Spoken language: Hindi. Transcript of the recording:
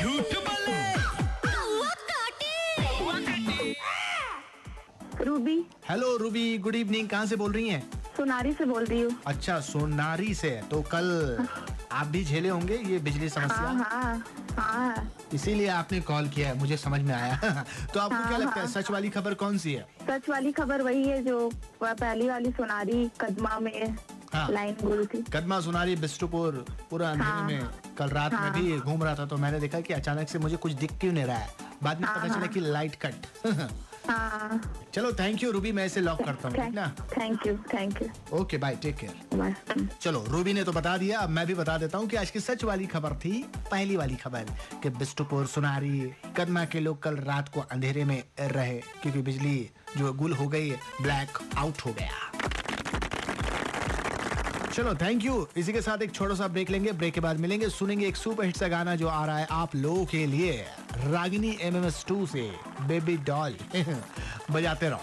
झूठ बोले। Ruby. Hello Ruby good evening कहाँ से बोल रही हैं? सोनारी से बोल रही हूँ। अच्छा सोनारी से तो कल आप भी झेले होंगे ये बिजली समस्या? हाँ, हाँ, हाँ। इसीलिए आपने कॉल किया है मुझे समझ में आया। तो आपको हाँ, क्या लगता हाँ। है सच वाली खबर कौन सी है? सच वाली खबर वही है जो पहली वाली सोनारी कदमा में हाँ। लाइन गुल थी। कदमा सुनारी बिस्टुपुर पूरा अंधेरे हाँ। में कल रात हाँ, में हाँ। भी घूम रहा था तो मैंने देखा कि अचानक से मुझे कुछ दिख क्यों नहीं रहा है। बाद में हाँ, पता चला हाँ। कि लाइट कट। हाँ। चलो थैंक यू रूबी मैं इसे लॉक करता हूँ ठीक ना? Thank you thank you okay bye take care चलो रूबी ने तो बता दिया अब मैं भी बता देता हूँ कि आज की सच वाली खबर थी पहली वाली खबर कि बिस्टुपुर सुनारी कदमा के लोग कल रात को अंधेरे में रहे क्योंकि बिजली जो गुल हो गई ब्लैक आउट हो गया। चलो थैंक यू इसी के साथ एक छोटा सा ब्रेक लेंगे। ब्रेक के बाद मिलेंगे, सुनेंगे एक सुपर हिट सा गाना जो आ रहा है आप लोगों के लिए। Ragini M M S two से बेबी डॉल बजाते रहो।